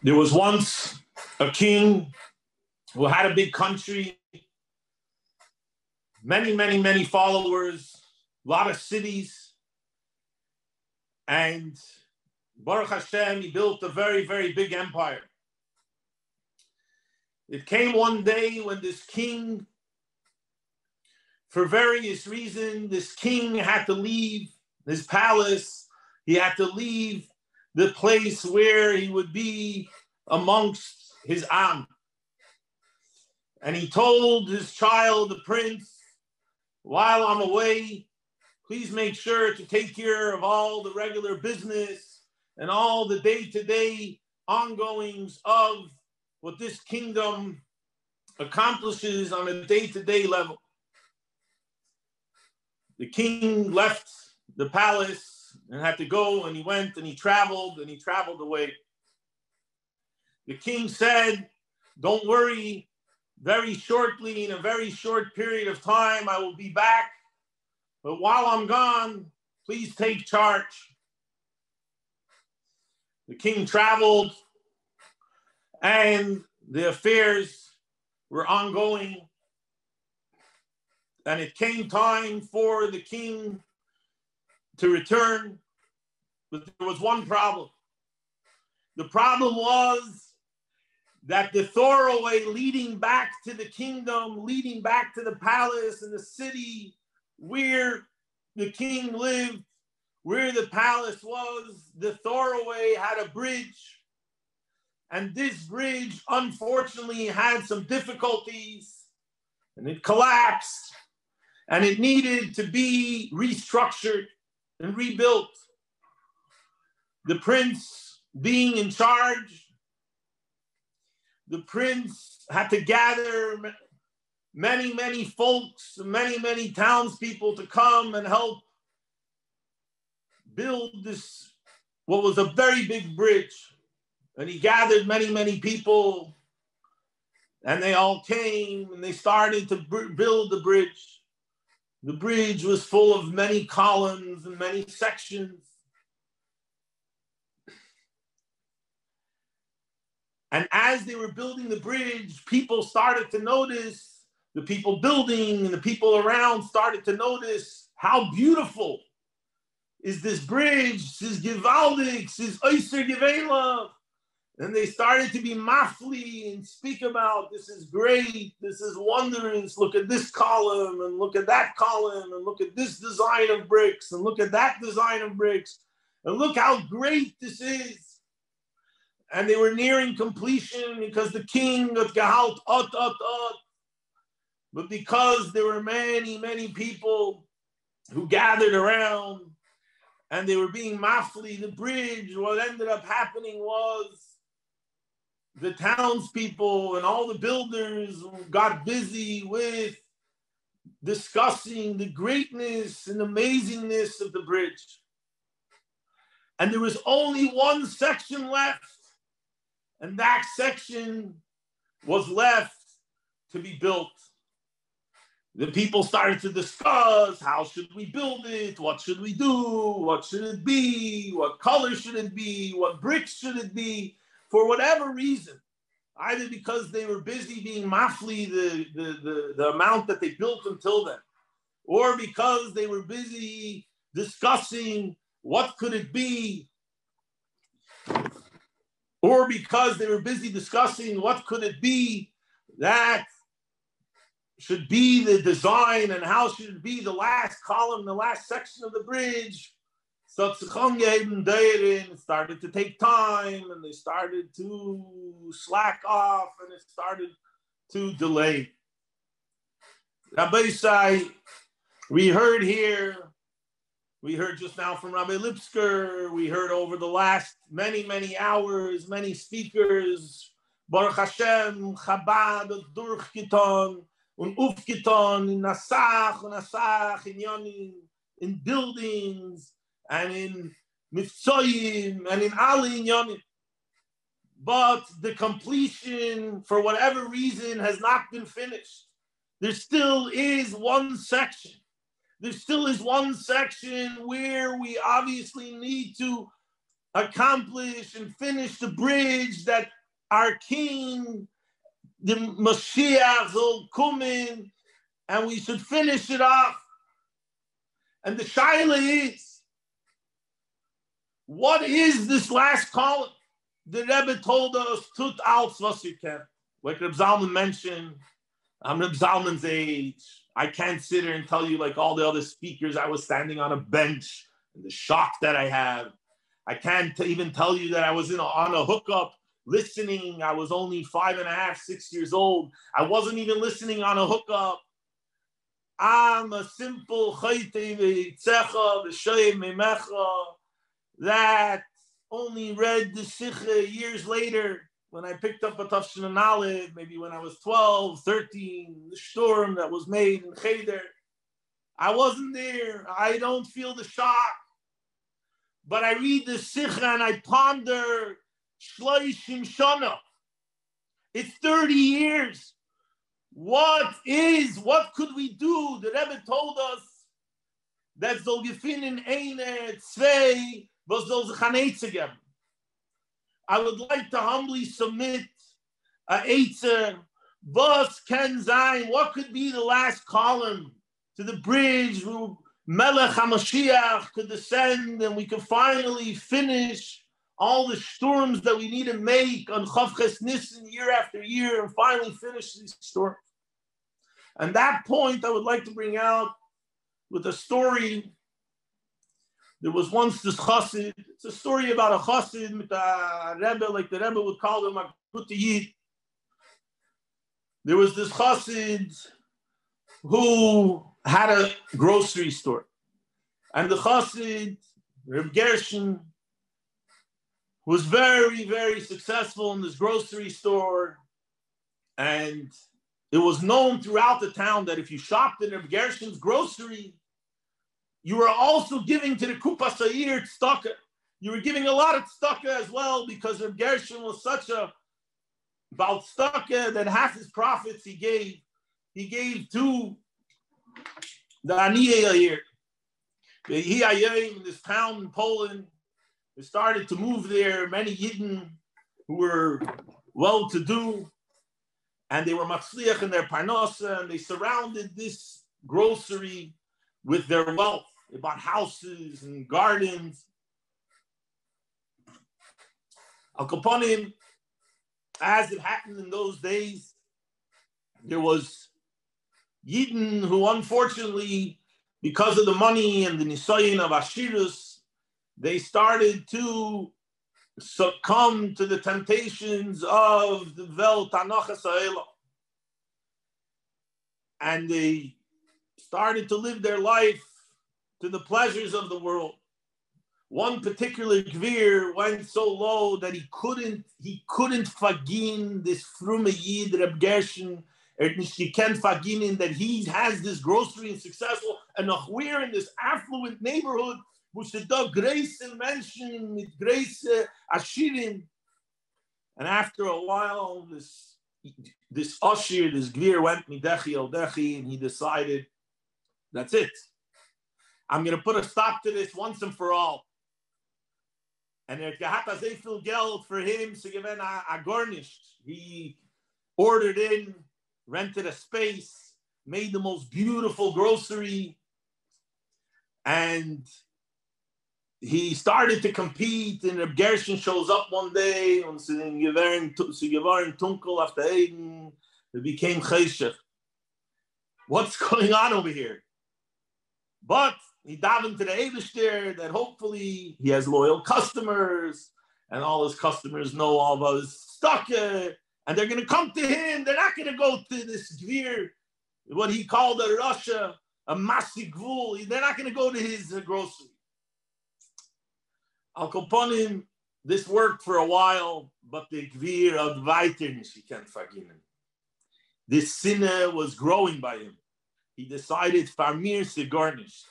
There was once a king who had a big country, many, many, many followers, a lot of cities. And Baruch Hashem, he built a very, very big empire. It came one day when this king, for various reasons, this king had to leave his palace. He had to leave the place where he would be amongst his Am. And he told his child, the prince, while I'm away, please make sure to take care of all the regular business and all the day to day ongoings of what this kingdom accomplishes on a day to day level. The king left the palace and had to go and he went and he traveled and he traveled away. The king said, Don't worry, very shortly, in a very short period of time, I will be back. But while I'm gone, please take charge. The king traveled and the affairs were ongoing. And it came time for the king to return, but there was one problem. The problem was that the thoroughway leading back to the kingdom, leading back to the palace and the city where the king lived, where the palace was, the thoroughway had a bridge. And this bridge, unfortunately, had some difficulties and it collapsed and it needed to be restructured and rebuilt. The prince being in charge, the prince had to gather many, many folks, many, many townspeople to come and help build this, what was a very big bridge. And he gathered many, many people, and they all came and they started to build the bridge. The bridge was full of many columns and many sections. And as they were building the bridge, people started to notice, the people building and the people around started to notice how beautiful is this bridge, this gewaldig, this oyster gewela. And they started to be mafli and speak about this is great, this is wondrous. Look at this column and look at that column and look at this design of bricks and look at that design of bricks and look how great this is. And they were nearing completion because the king of Gehalt, ut, ut, ut. But because there were many, many people who gathered around and they were being mafli, the bridge, what ended up happening was the townspeople and all the builders got busy with discussing the greatness and amazingness of the bridge. And there was only one section left, and that section was left to be built. The people started to discuss how should we build it? What should we do? What should it be? What color should it be? What bricks should it be? For whatever reason, either because they were busy being mafli the, the, the, the amount that they built until then, or because they were busy discussing what could it be, or because they were busy discussing what could it be that should be the design and how should be the last column, the last section of the bridge, so started to take time and they started to slack off and it started to delay. Rabbi Sai, we heard here, we heard just now from Rabbi Lipsker, we heard over the last many, many hours, many speakers, Baruch Hashem, Chabad, und aufgetan in Nasach Nasach, in Yonim, in buildings, and in Mitzayim and in Ali Yanim. But the completion, for whatever reason, has not been finished. There still is one section. There still is one section where we obviously need to accomplish and finish the bridge that our king, the Mashiach, will come in, and we should finish it off. And the shaila is, what is this last column? The Rebbe told us, tut als was you can. Like Reb Zalman mentioned, I'm Reb Zalman's age. I can't sit here and tell you like all the other speakers. I was standing on a bench and the shock that I have. I can't even tell you that I was in a, on a hookup listening. I was only five and a half, six years old. I wasn't even listening on a hookup. I'm a simple that only read the Sikha years later when I picked up a Tafshin and maybe when I was 12, 13, the storm that was made in Cheder. I wasn't there. I don't feel the shock. But I read the Sikha and I ponder Shloishim Shana. It's 30 years. What is, what could we do? The Rebbe told us that soll gefinnen eine, zwei, was soll sich. I would like to humbly submit a Eitzer. Was can? What could be the last column to the bridge where Melech HaMashiach could descend and we could finally finish all the storms that we need to make on Chavches Nissen year after year and finally finish these storms. And that point I would like to bring out with a story there was once this chassid. It's a story about a chassid with a rebbe, like the rebbe would call him a yid. There was this chassid who had a grocery store, and the chassid Reb Gershon was very, very successful in this grocery store, and it was known throughout the town that if you shopped in Reb Gershon's grocery, you were also giving to the Kupa Sa'ir tzedakah. You were giving a lot of tzedakah as well because of Gershon was such a about tzedakah that half his profits he gave. He gave to the Aniyah He in this town in Poland. They started to move there. Many Yidden who were well-to-do, and they were matzliach in their parnasa, and they surrounded this grocery with their wealth. They bought houses and gardens. Al Kaponim, as it happened in those days, there was Yidden who unfortunately, because of the money and the nisayin of Ashirus, they started to succumb to the temptations of the Vel Tanach And they started to live their life to the pleasures of the world. One particular gvir went so low that he couldn't he couldn't fagin this frume yid Reb Gershon er he can't fagin that he has this grocery and successful and we're in this affluent neighborhood which the dog grace and mention with grace uh, ashirin and after a while this this Ashir, this Gvir went Midechi El Dechi, and he decided that's it. I'm going to put a stop to this once and for all. And if Gehata Zefil Geld for him, so given a garnished, he ordered in, rented a space, made the most beautiful grocery, and he started to compete. And Reb Gershon shows up one day and says, Tunkel after Eden, it became Cheshach. What's going on over here? But he davened to the Eivishter that hopefully he has loyal customers and all his customers know all of his stuck and they're going to come to him. They're not going to go to this Gvir, what he called a Russia, a Masi Gvul. They're not going to go to his uh, grocery. Al Koponim, this worked for a while, but the Gvir of Weiternish, he can't forgive him. This sinner was growing by him. He decided Farmir se garnished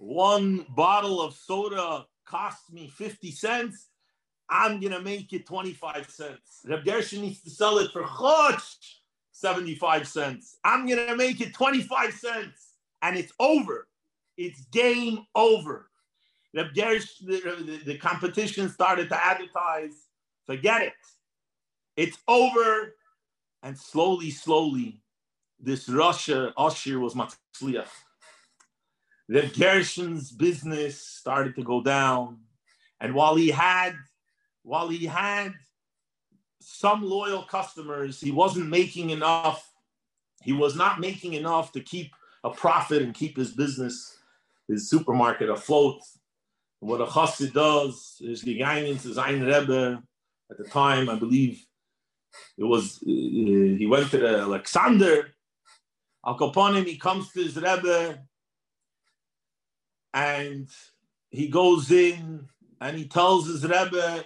one bottle of soda costs me 50 cents, I'm going to make it 25 cents. Reb Gershon needs to sell it for chotch, 75 cents. I'm going to make it 25 cents. And it's over. It's game over. Reb Gersh, the, the, the competition started to advertise. Forget it. It's over. And slowly, slowly, this Russia, Usher was Matzliach. Reb Gershon's business started to go down. And while he had, while he had some loyal customers, he wasn't making enough. He was not making enough to keep a profit and keep his business, his supermarket afloat. what a chassid does is gegangen to sein Rebbe at the time, I believe it was, uh, he went to Alexander. Al Kaponim, he comes to his Rebbe and he goes in and he tells his Rebbe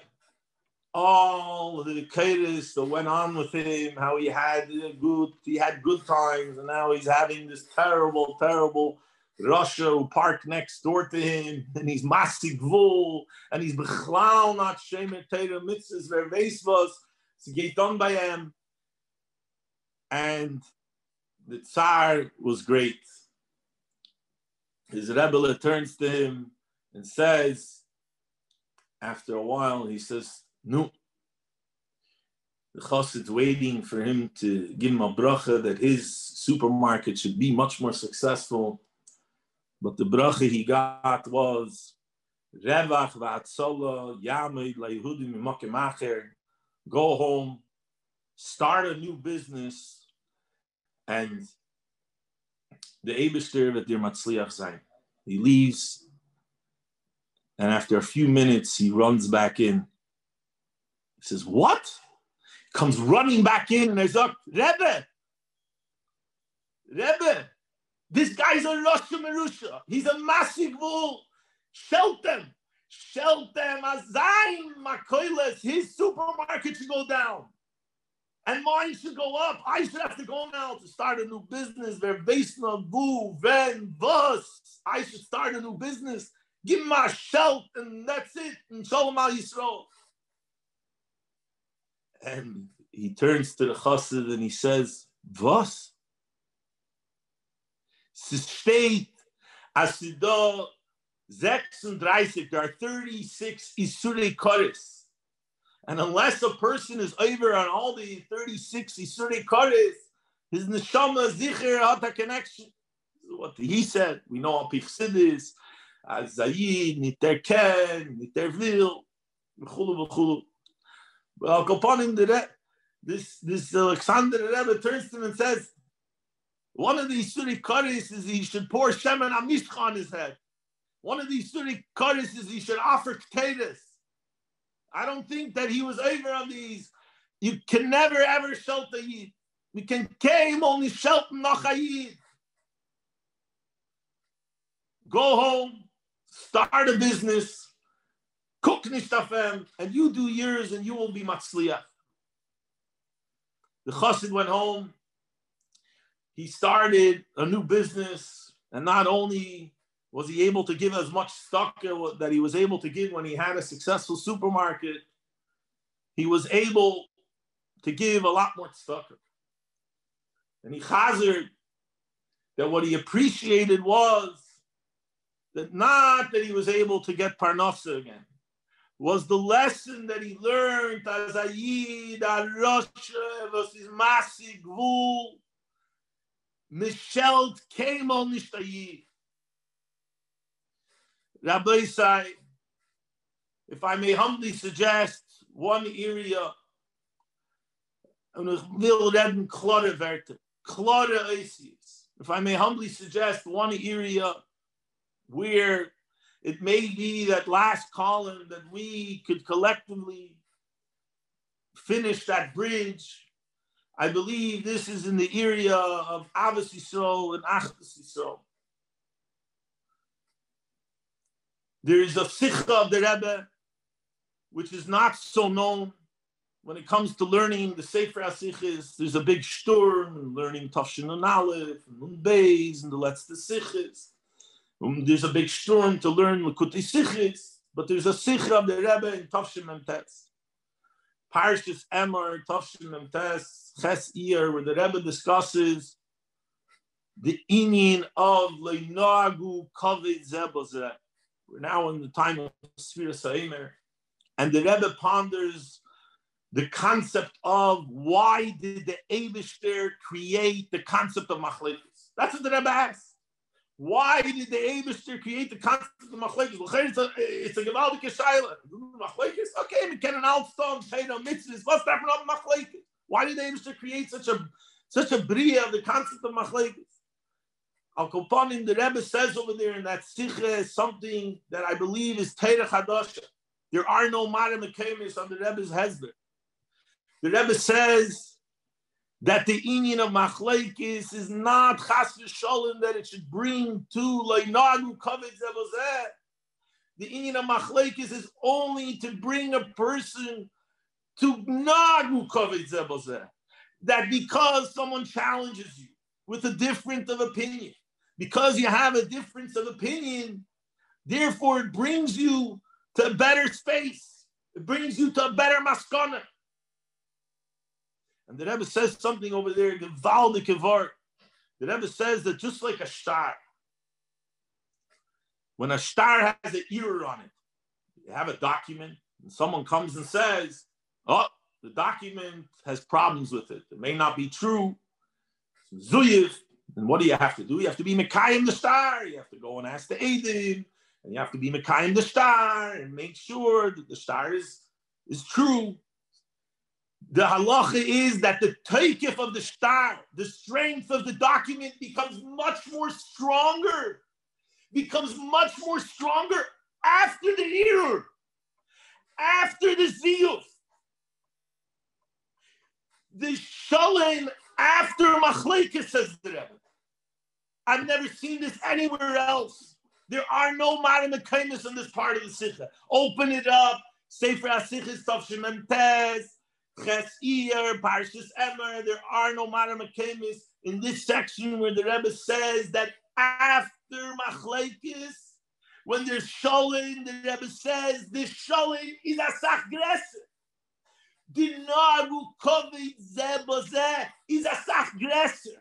all the Kedis that went on with him, how he had good, he had good times, and now he's having this terrible, terrible Russia who parked next door to him, and he's vul, and he's bechlal not shemer teira mitzvahs verveisvos, to get done by him. And the Tsar was great. His Rebbe turns to him and says, after a while, he says, No. The chassid's waiting for him to give him a bracha that his supermarket should be much more successful. But the bracha he got was Revach v'atzola yamid le'yehudim macher. Go home, start a new business, and the Eberster that dir matzliach sein. He leaves, and after a few minutes, he runs back in. He says, What? Comes running back in, and there's a Rebbe. Rebbe, this guy's a Rosh Merusha. He's a massive bull. Sheltem. Sheltem Azayim Makoiles. His supermarket should go down. And mine should go up. I should have to go now to start a new business. Verbesna, Vu, Ven, Bus. I should start a new business. Give my a shelt, and that's it. And Shalom Al Yisrael. And he turns to the chassid and he says, Was? Es steht, as da 36, there are 36 Isurei Koris. And unless a person is over on all the 36 Isurei Koris, his neshama zicher had a connection. What he said, we know al Pichsidis, as Zayid, Niter Ken, Niter Vil, B'chulu B'chulu. But Al Kapanim, this, this Alexander the Rebbe turns to him and says, one of these Suri Karis is he should pour Shemen Amishcha on his head. One of these Suri Karis is he should offer potatoes. I don't think that he was over on these. You can never ever shelter Yid. We can came only shelter Nachayid. Go home, start a business, cook nishtafem, and you do yours and you will be matzliach. The chassid went home. He started a new business, and not only was he able to give as much stock that he was able to give when he had a successful supermarket, he was able to give a lot more stock. And he hazarded that what he appreciated was that not that he was able to get Parnasa again, was the lesson that he learned as Ayid, Arosha, versus Masi, Gvul, Michel came on Nishtayid. Rabbi say, if I may humbly suggest one area, if I may humbly suggest one area where it may be that last column that we could collectively finish that bridge. I believe this is in the area of Ahavas Yisrael and Yisrael. There is a sikha of the Rebbe, which is not so known. When it comes to learning the Sefer HaSichis, there's a big sturm, learning Tafshin and Aleph, and Beis, and the Letzte Sichis. Um, there's a big sturm to learn Likutei Sichis, but there's a sikha of the Rebbe in Tafshin Memtes. Parshas Emor, Tafshin Memtes, Ches Iyar, where the Rebbe discusses the inyan of Leinagu Kavit Zebozeh We're now in the time of Sfira Saimer, and the Rebbe ponders the concept of why did the Abishter create the concept of machlekes? That's what the Rebbe asks. Why did the Abishter create the concept of machlekes? It's a it's a gewaltige Shaila. Machlekes? Okay, we can an outstone say no mitzvahs. What's that from machlekes? Why did the Abishter create such a such a bria of the concept of machlekes? Al Kopanim, the Rebbe says over there in that Sicha something that I believe is Teirach Hadasha. There are no Marim Mekemis on the Rebbe's Hezbollah. The Rebbe says that the union of Machlaikis is not Chas Shalom that it should bring to Leinagu Kavod Zebozeh. The union of Machlaikis is only to bring a person to Nagu Kavod Zebozeh. That because someone challenges you with a difference of opinion, because you have a difference of opinion, therefore it brings you to a better space. It brings you to a better maskana. And the Rebbe says something over there, Gevaldik Kevar. The Rebbe says that just like a star, when a star has an ear on it, you have a document, and someone comes and says, Oh, the document has problems with it. It may not be true. Zuyev. And what do you have to do? You have to be Mekayim the star. You have to go and ask the Adim. And you have to be Mekayim the star and make sure that the star is, is true the halacha is that the taikif of the star, the strength of the document becomes much more stronger, becomes much more stronger after the year, after the zeal. The shalom after machlekes says the Rebbe. I've never seen this anywhere else. There are no marim in this part of the sikha. Open it up. Sefer HaSichas Tavshim Tez. Chesir, Parshas Emer, there are no modern Maramakemis in this section where the Rebbe says that after Machlaikis, when there's Sholin, the Rebbe says this Sholin is a Sachgresser. Is a Sachgresser.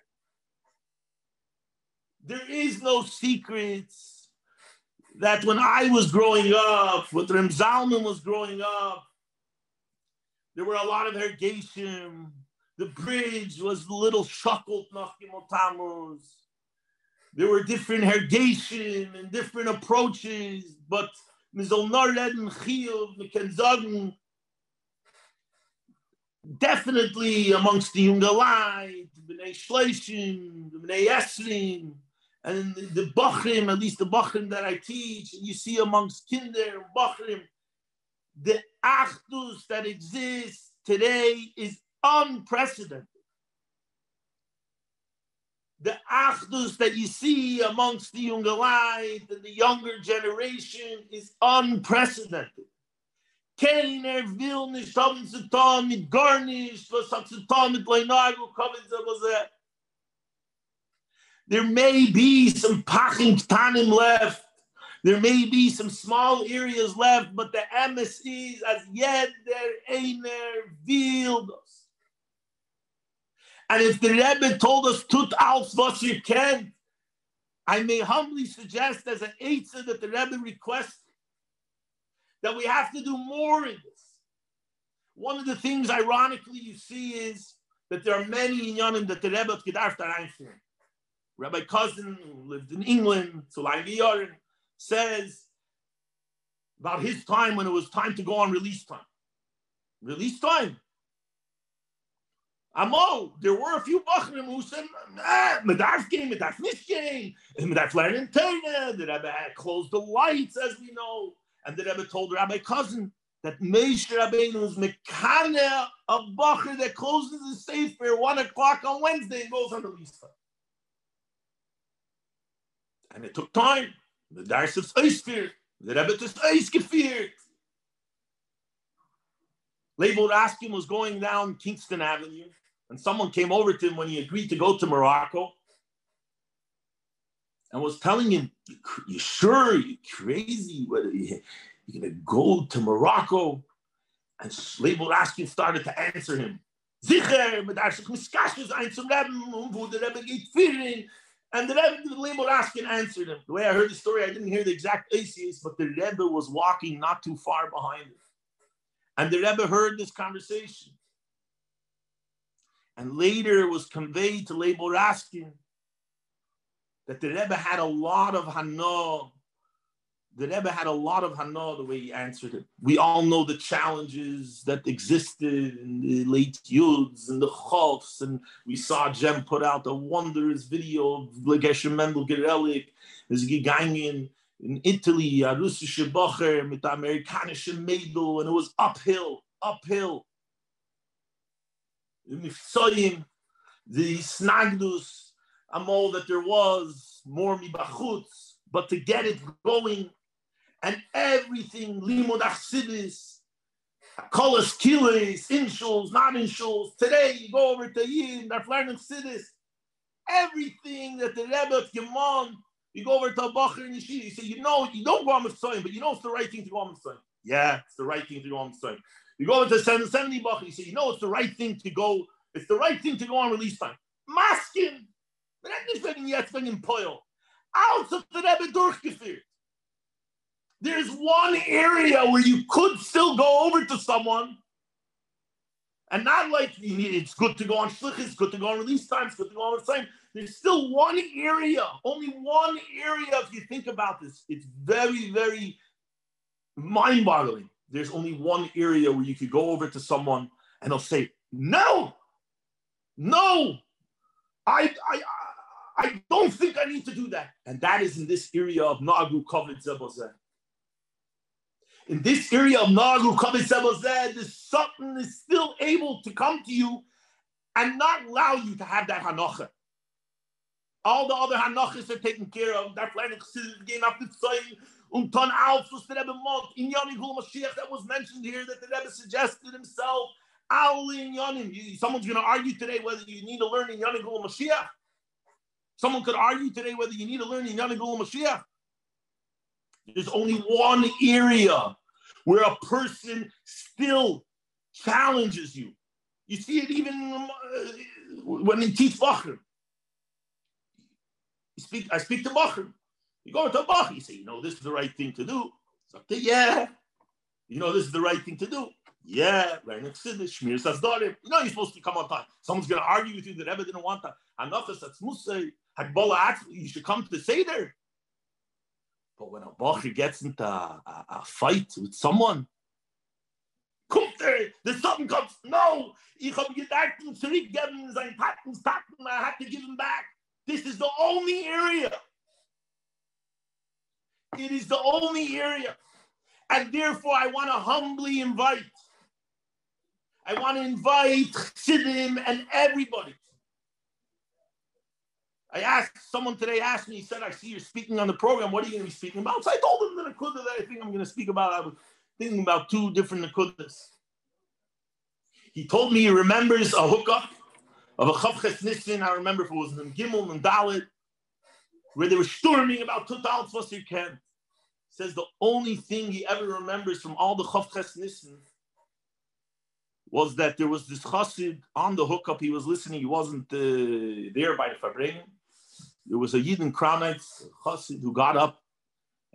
There is no secrets that when I was growing up, when Reb Zalman was growing up, there were a lot of irrigation. The bridge was little shuckled, Tamuz. There were different irrigation and different approaches, but definitely amongst the Jungalite, the Bnei Shleishim, the Bnei Esrim, and the, Bachrim, at least the Bachrim that I teach, you see amongst Kinder and Bachrim, the achdus that exists today is unprecedented. The achdus that you see amongst the Jungelite and the younger generation is unprecedented. Will nicht haben zu tun mit gar nichts, was hat zu tun mit kommen Sie There may be some pachim tanim left, there may be some small areas left, but the MSCs as yet there einer vildos. And if the Rebbe told us tut aus was you can, I may humbly suggest as an eitzah that the Rebbe requested that we have to do more in this. One of the things, ironically, you see is that there are many inyanim that the Rebbe gedarf einführen. Rabbi Cousin who lived in England, Sulai Yorin, says about his time when it was time to go on release time. Release time. Amo, there were a few Bachrim who said, ah, Medarf game, Medarf nicht game, Medarf learn Taina. The Rebbe had closed the lights, as we know. And the Rebbe told Rabbi Cousin that Meish Rabbeinu was Mekana of Bachar that closes the Sefer one o'clock on Wednesday and goes on the time. And it took time. The Dars is ausgeführt. The Rebbe is ausgeführt. Label Raskin was going down Kingston Avenue, and someone came over to him when he agreed to go to Morocco and was telling him, You sure? You crazy? What, you, you're going to go to Morocco? And Label Raskin started to answer him. Rebbe, Rebbe And the Rebbe, the Limbo Raskin answered him. The way I heard the story, I didn't hear the exact ACS, but the Rebbe was walking not too far behind him. And the Rebbe heard this conversation. And later it was conveyed to Limbo Raskin that the Rebbe had a lot of Hana the Rebbe had a lot of hana the way he answered it. We all know the challenges that existed in the late Yuds and the Chofs, and we saw JEM put out a wondrous video of Gershon Mendel Garelik, his gegangen in Italy, a Russische Bocher mit amerikanische Mädel, and it was uphill, uphill. Mifsoyim, the Snagdus, Amol that there was, more mibachutz, but to get it going, and everything limud achsidis, kolas kilis, in shuls, not in shuls. Today you go over to Yin, they're learning sidis. Everything that the Rebbe Gemon, you go over to a Bacher and Yeshiva, you say, you know, you don't go on Mitzrayim, but you know it's the right thing to go on Mitzrayim. Yeah, it's the right thing to go on Mitzrayim. You go over to 770 Bacher, you say, you know it's the right thing to go, it's the right thing to go on release time. Maskin, but I'm just wegen jetzt wegen Poil. Aus of the Rebbe durchgeführt. There's one area where you could still go over to someone and not like it's good to go on shlich, it's good to go on release time, it's good to go on the same. There's still one area, only one area if you think about this. It's very, very mind-boggling. There's only one area where you could go over to someone and they'll say, No, no, I I I don't think I need to do that. And that is in this area of Nagu Kovet Zebozeh in this area of Nagu Kabisebozeh, the Satan is still able to come to you and not allow you to have that Hanocha. All the other Hanochas are taken care of. That planet again after saying Unton Alphus the Rebbe Mont in Yoni Mashiach that was mentioned here that the Rebbe suggested himself. Al in Yonim. Someone's going to argue today whether you need to learn in Yoni Mashiach. Someone could argue today whether you need to learn in Yoni Mashiach. There's only one area where a person still challenges you. You see it even uh, when in teach Bachrim. Speak, I speak to Bachrim. You go to Bach, you say, you know, this is the right thing to do. Yeah. You know, this is the right thing to do. Yeah, learn Chassidus, Shmir Sasdarim. You know you're supposed to come on time. Someone's going to argue with you that Rebbe didn't want that. Anafas Atzmusay, Hakbola you should come to the Seder. But when a Bacher gets into a, a, a, fight with someone, kommt er, there's something comes, no, ich habe gedacht, zurückgeben sein Taten, I had to give him back. This is the only area. It is the only area. And therefore, I want to humbly invite, I want to invite Chassidim and everybody I asked someone today asked me, he said, I see you're speaking on the program. What are you going to be speaking about? So I told him the Nakuda that I think I'm going to speak about. I was thinking about two different Nakudas. He told me he remembers a hookup of a Chavches Nissen. I remember if it was in Gimel and Dalit, where they were storming about was you can. Says the only thing he ever remembers from all the Chavches Nissen was that there was this chassid on the hookup. He was listening. He wasn't uh, there by the Fabring there was a Yidden Kranitz Chassid who got up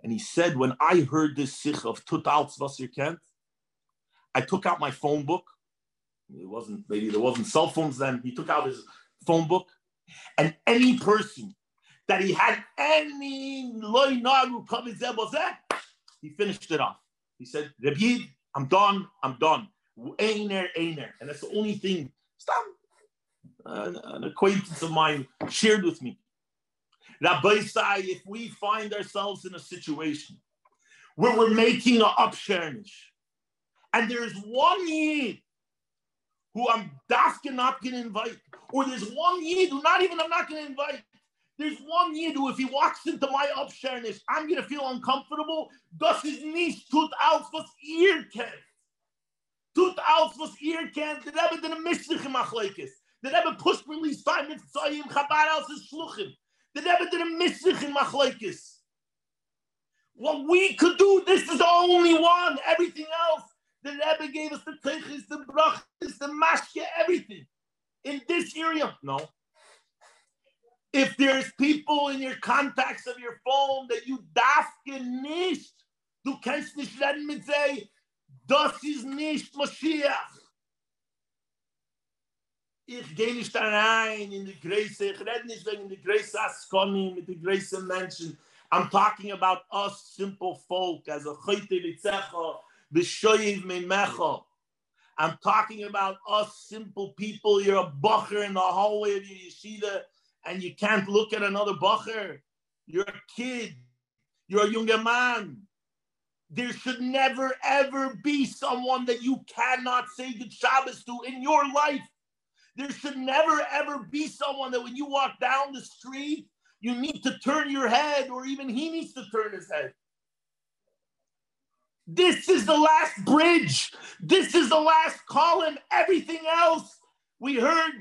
and he said, when I heard this sich of Tut Wasser Kent, I took out my phone book. It wasn't, maybe there wasn't cell phones then. He took out his phone book and any person that he had any loy nagu he finished it off. He said, Rabbi, I'm done, I'm done. Einer, einer. And that's the only thing. Stop. An acquaintance of mine shared with me. Rabbi Sai, if we find ourselves in a situation where we're making an upshernish, and there's one yid who I'm dasking not going to invite, or there's one yid who not even I'm not going to invite. There's one yid who, if he walks into my upshernish, I'm going to feel uncomfortable. Das is nicht tut aus, was ihr kennt. Tut aus, was ihr kennt. The Rebbe didn't miss the Machlekes. The Rebbe pushed release mit Tzayim, Chabad his Shluchim. The Rebbe did a mitzvah in Machlaikis. What we could do, this is the only one. Everything else, the Rebbe gave us the teichis, the brachas, the mashke, everything. In this area, no. If there's people in your contacts of your phone that you dafke nicht, du kennst nicht reden mit sie, das ist nicht Mashiach. Ich gehe nicht da in die Größe, ich rede nicht wegen der Größe Askoni, mit den Größe Menschen. I'm talking about us simple folk, as a chayte litzecha, b'shoyiv memecha. I'm talking about us simple people. You're a bacher in the hallway of your yeshiva, and you can't look at another bacher. You're a kid. You're a younger man. There should never ever be someone that you cannot say good Shabbos to in your life. There should never ever be someone that when you walk down the street, you need to turn your head, or even he needs to turn his head. This is the last bridge. This is the last column. Everything else we heard,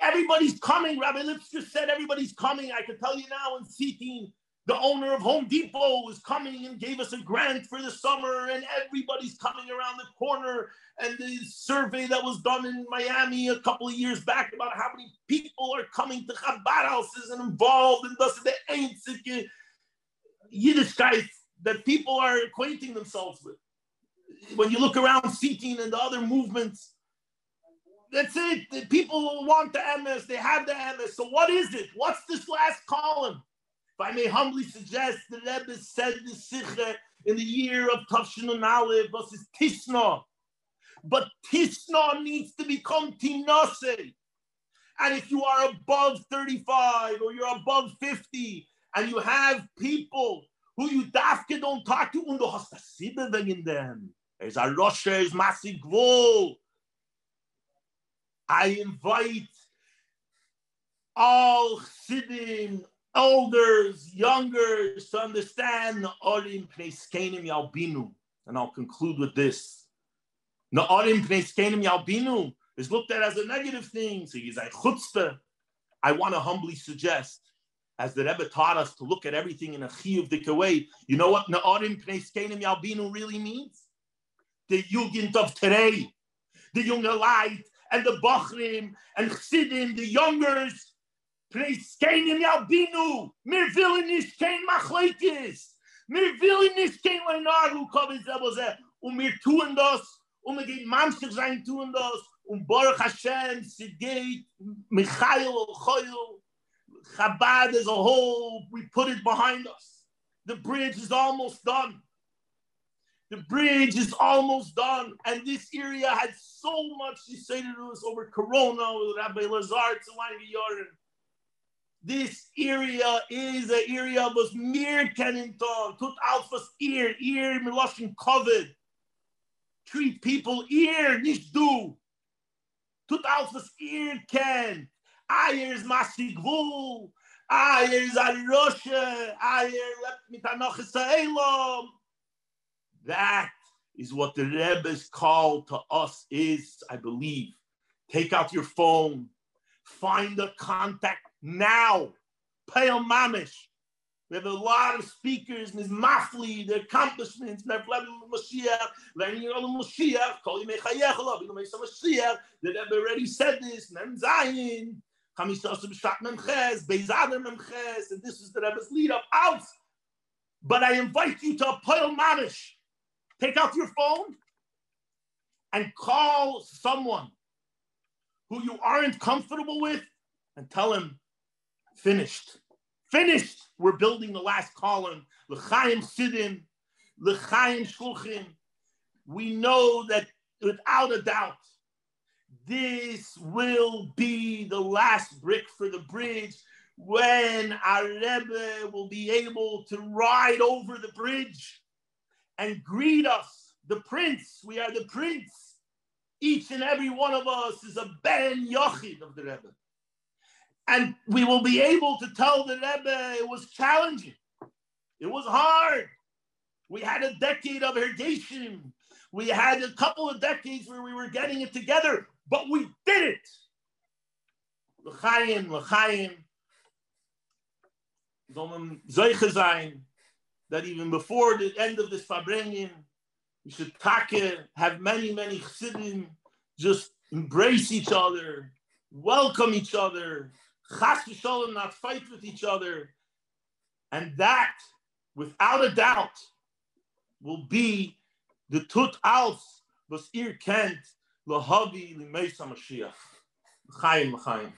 everybody's coming. Rabbi Lips just said everybody's coming. I can tell you now in seeking, the owner of Home Depot is coming and gave us a grant for the summer, and everybody's coming around the corner. And the survey that was done in Miami a couple of years back about how many people are coming to Chabad houses and involved in this, the einzige Yiddishkeit that people are acquainting themselves with. When you look around seeking and the other movements, that's it. The people want the MS, they have the MS. So what is it? What's this last column? If I may humbly suggest, the Rebbe said the Sikha in the year of Tafshin and Aleph versus Tisna. But Tisna needs to become Tinase. And if you are above 35 or you're above 50 and you have people who you dafke don't talk to und du hast. Er ist ein Rosh, er ist. I invite all Chassidim, elders, youngers to understand Orim Pneiskenim Yalbinu. And I'll conclude with this. Orim Pneiskenim Yalbinu is looked at as a negative thing. So he's like chutzpah. I want to humbly suggest as the Rebbe taught us to look at everything in a chiyuv dik way. You know what Na'arim Pnei Skenim Yalbinu really means? The Yugend of today, the younger light, and the Bachrim, and Chsidim, the youngers. Pnei Skenim Yalbinu, mir willen nicht kein Machleikis, mir willen nicht kein Leinar, who covers Zebozeh, und mir tun das, und wir gehen manchmal sein tun und um Baruch Hashem, sie Michael, Choyel, Chabad as a whole, we put it behind us. The bridge is almost done. The bridge is almost done. And this area had so much to say to us over Corona with Rabbi Lazar Tzalain This area is an area us mir keninton, tut alphas ear, ear miloshin covered. Treat people ear, nicht du. Tut alphas ear ken. Ayer is Masigvul. Ayer is Arosha. Ayer left Mitanoch Elam. That is what the Rebbe's call to us is, I believe. Take out your phone. Find a contact now. Pay a mamish. We have a lot of speakers, Ms. Mafli, the accomplishments, Mashiach, Mashiach, the already said this, Mem Zayin, and this is the Rebbe's lead up out. But I invite you to a pile manish. Take out your phone and call someone who you aren't comfortable with and tell him, finished. Finished. We're building the last column. L'chaim Sidim, L'chaim Shluchim. We know that without a doubt, this will be the last brick for the bridge when our Rebbe will be able to ride over the bridge and greet us, the prince. We are the prince. Each and every one of us is a Ben Yochid of the Rebbe. And we will be able to tell the Rebbe it was challenging. It was hard. We had a decade of irrigation. We had a couple of decades where we were getting it together, but we did it. L'chaim, l'chaim. That even before the end of this Farbrengen, we should take, have many, many chassidim, just embrace each other, welcome each other. Chas v'shalom, not fight with each other, and that, without a doubt, will be the tut aus was ihr kennt, lahavi limeis Mashiach. Chaim, chaim.